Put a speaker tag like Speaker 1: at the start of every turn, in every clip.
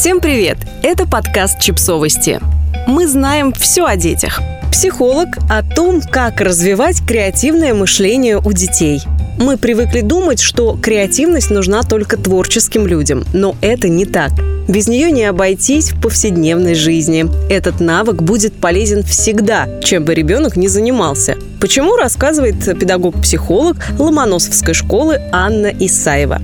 Speaker 1: Всем привет! Это подкаст «Чипсовости». Мы знаем все о детях. Психолог о том, как развивать креативное мышление у детей. Мы привыкли думать, что креативность нужна только творческим людям, но это не так. Без нее не обойтись в повседневной жизни. Этот навык будет полезен всегда, чем бы ребенок ни занимался. Почему, рассказывает педагог-психолог Ломоносовской школы Анна Исаева.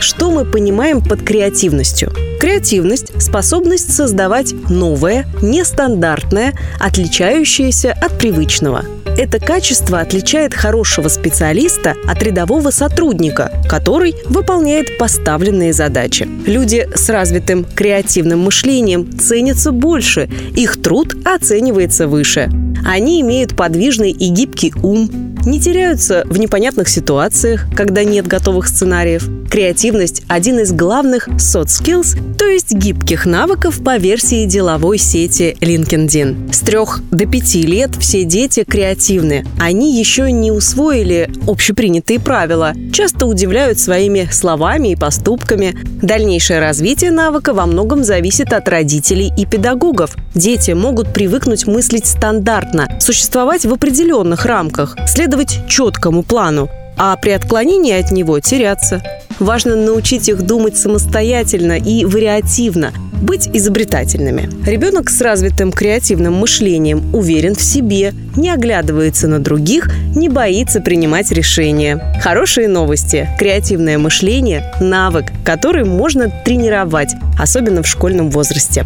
Speaker 1: Что мы понимаем под креативностью? Креативность – способность создавать новое, нестандартное, отличающееся от привычного. Это качество отличает хорошего специалиста от рядового сотрудника, который выполняет поставленные задачи. Люди с развитым креативным мышлением ценятся больше, их труд оценивается выше. Они имеют подвижный и гибкий ум, не теряются в непонятных ситуациях, когда нет готовых сценариев. Креативность – один из главных soft skills, то есть гибких навыков по версии деловой сети LinkedIn. С трех до пяти лет все дети креативны. Они еще не усвоили общепринятые правила, часто удивляют своими словами и поступками. Дальнейшее развитие навыка во многом зависит от родителей и педагогов. Дети могут привыкнуть мыслить стандартно, существовать в определенных рамках, следовать четкому плану, а при отклонении от него теряться. Важно научить их думать самостоятельно и вариативно, быть изобретательными. Ребенок с развитым креативным мышлением уверен в себе, не оглядывается на других, не боится принимать решения. Хорошие новости. Креативное мышление – навык, который можно тренировать, особенно в школьном возрасте.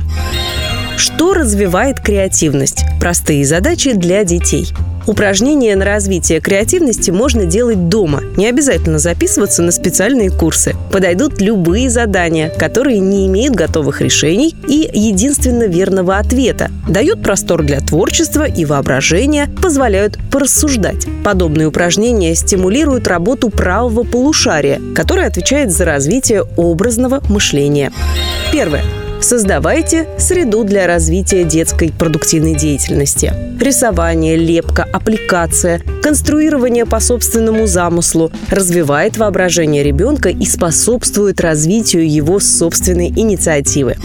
Speaker 1: Что развивает креативность? Простые задачи для детей – Упражнения на развитие креативности можно делать дома. Не обязательно записываться на специальные курсы. Подойдут любые задания, которые не имеют готовых решений и единственно верного ответа. Дают простор для творчества и воображения, позволяют порассуждать. Подобные упражнения стимулируют работу правого полушария, которое отвечает за развитие образного мышления. Первое. Создавайте среду для развития детской продуктивной деятельности. Рисование, лепка, аппликация, конструирование по собственному замыслу развивает воображение ребенка и способствует развитию его собственной инициативы.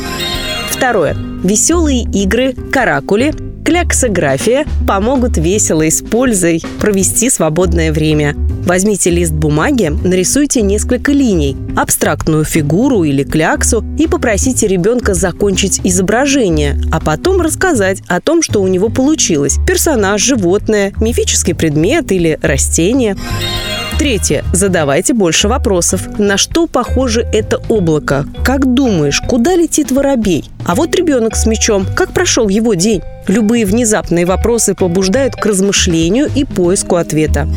Speaker 1: Второе. Веселые игры, каракули, кляксография помогут весело и с пользой провести свободное время. Возьмите лист бумаги, нарисуйте несколько линий, абстрактную фигуру или кляксу и попросите ребенка закончить изображение, а потом рассказать о том, что у него получилось. Персонаж, животное, мифический предмет или растение. Третье. Задавайте больше вопросов. На что похоже это облако? Как думаешь, куда летит воробей? А вот ребенок с мечом. Как прошел его день? Любые внезапные вопросы побуждают к размышлению и поиску ответа.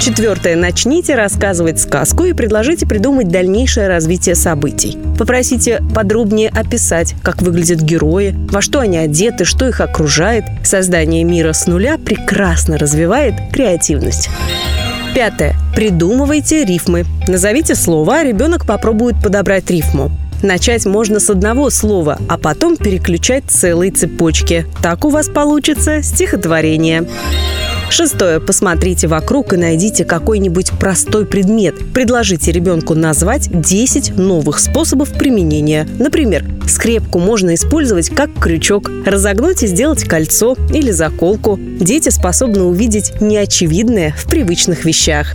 Speaker 1: Четвертое. Начните рассказывать сказку и предложите придумать дальнейшее развитие событий. Попросите подробнее описать, как выглядят герои, во что они одеты, что их окружает. Создание мира с нуля прекрасно развивает креативность. Пятое. Придумывайте рифмы. Назовите слово, а ребенок попробует подобрать рифму. Начать можно с одного слова, а потом переключать целые цепочки. Так у вас получится стихотворение. Шестое. Посмотрите вокруг и найдите какой-нибудь простой предмет. Предложите ребенку назвать 10 новых способов применения. Например, скрепку можно использовать как крючок, разогнуть и сделать кольцо или заколку. Дети способны увидеть неочевидное в привычных вещах.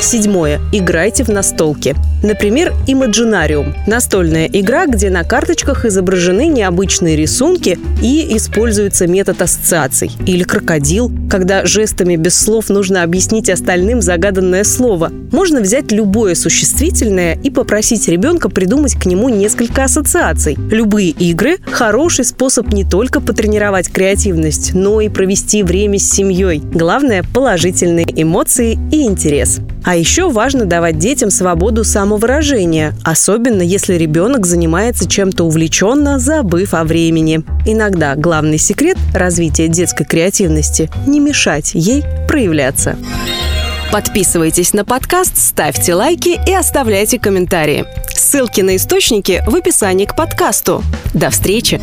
Speaker 1: Седьмое. Играйте в настолки. Например, Imaginarium – настольная игра, где на карточках изображены необычные рисунки и используется метод ассоциаций. Или крокодил, когда жестами без слов нужно объяснить остальным загаданное слово. Можно взять любое существительное и попросить ребенка придумать к нему несколько ассоциаций. Любые игры – хороший способ не только потренировать креативность, но и провести время с семьей. Главное – положительные эмоции и интерес. А еще важно давать детям свободу самовыражения, особенно если ребенок занимается чем-то увлеченно, забыв о времени. Иногда главный секрет развития детской креативности – не мешать ей проявляться.
Speaker 2: Подписывайтесь на подкаст, ставьте лайки и оставляйте комментарии. Ссылки на источники в описании к подкасту. До встречи!